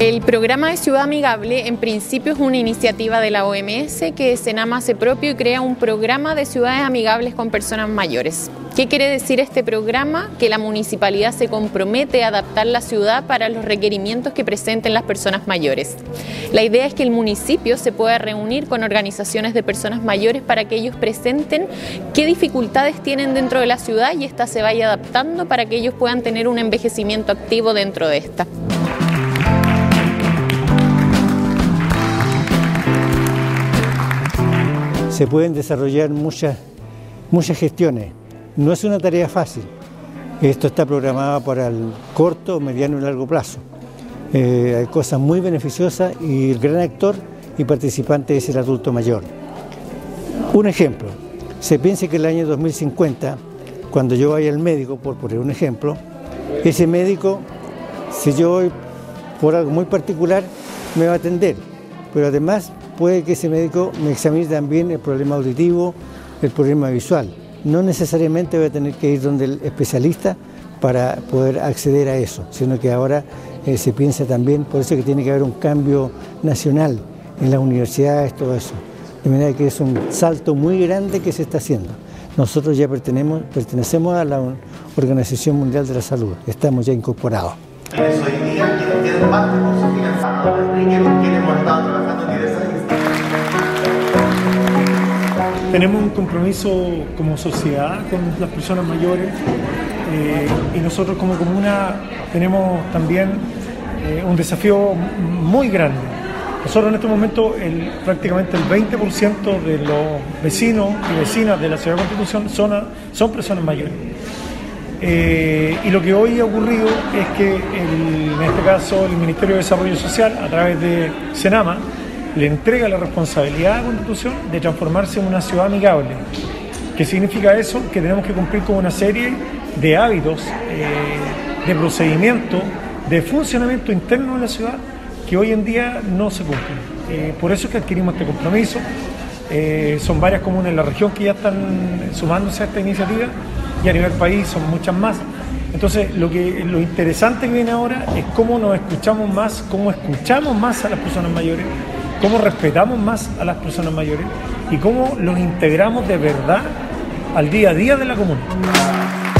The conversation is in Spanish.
El programa de Ciudad Amigable en principio es una iniciativa de la OMS que Senama hace propio y crea un programa de ciudades amigables con personas mayores. ¿Qué quiere decir este programa? Que la municipalidad se compromete a adaptar la ciudad para los requerimientos que presenten las personas mayores. La idea es que el municipio se pueda reunir con organizaciones de personas mayores para que ellos presenten qué dificultades tienen dentro de la ciudad y esta se vaya adaptando para que ellos puedan tener un envejecimiento activo dentro de esta. Se pueden desarrollar muchas, muchas gestiones. No es una tarea fácil. Esto está programado para el corto, mediano y largo plazo. Eh, hay cosas muy beneficiosas y el gran actor y participante es el adulto mayor. Un ejemplo, se piensa que el año 2050, cuando yo vaya al médico, por poner un ejemplo, ese médico, si yo voy por algo muy particular, me va a atender, pero además puede que ese médico me examine también el problema auditivo, el problema visual. No necesariamente voy a tener que ir donde el especialista para poder acceder a eso, sino que ahora eh, se piensa también, por eso que tiene que haber un cambio nacional en las universidades, todo eso. De manera que es un salto muy grande que se está haciendo. Nosotros ya pertenecemos a la Organización Mundial de la Salud, estamos ya incorporados. Tenemos un compromiso como sociedad con las personas mayores eh, y nosotros como comuna tenemos también eh, un desafío muy grande. Nosotros en este momento el, prácticamente el 20% de los vecinos y vecinas de la ciudad de Constitución son, son personas mayores. Eh, y lo que hoy ha ocurrido es que en este caso el Ministerio de Desarrollo Social, a través de Senama, le entrega la responsabilidad a la Constitución de transformarse en una ciudad amigable. ¿Qué significa eso? Que tenemos que cumplir con una serie de hábitos, eh, de procedimientos, de funcionamiento interno de la ciudad que hoy en día no se cumplen. Eh, por eso es que adquirimos este compromiso. Eh, son varias comunas en la región que ya están sumándose a esta iniciativa y a nivel país son muchas más. Entonces, lo, que, lo interesante que viene ahora es cómo nos escuchamos más, cómo escuchamos más a las personas mayores cómo respetamos más a las personas mayores y cómo los integramos de verdad al día a día de la comunidad.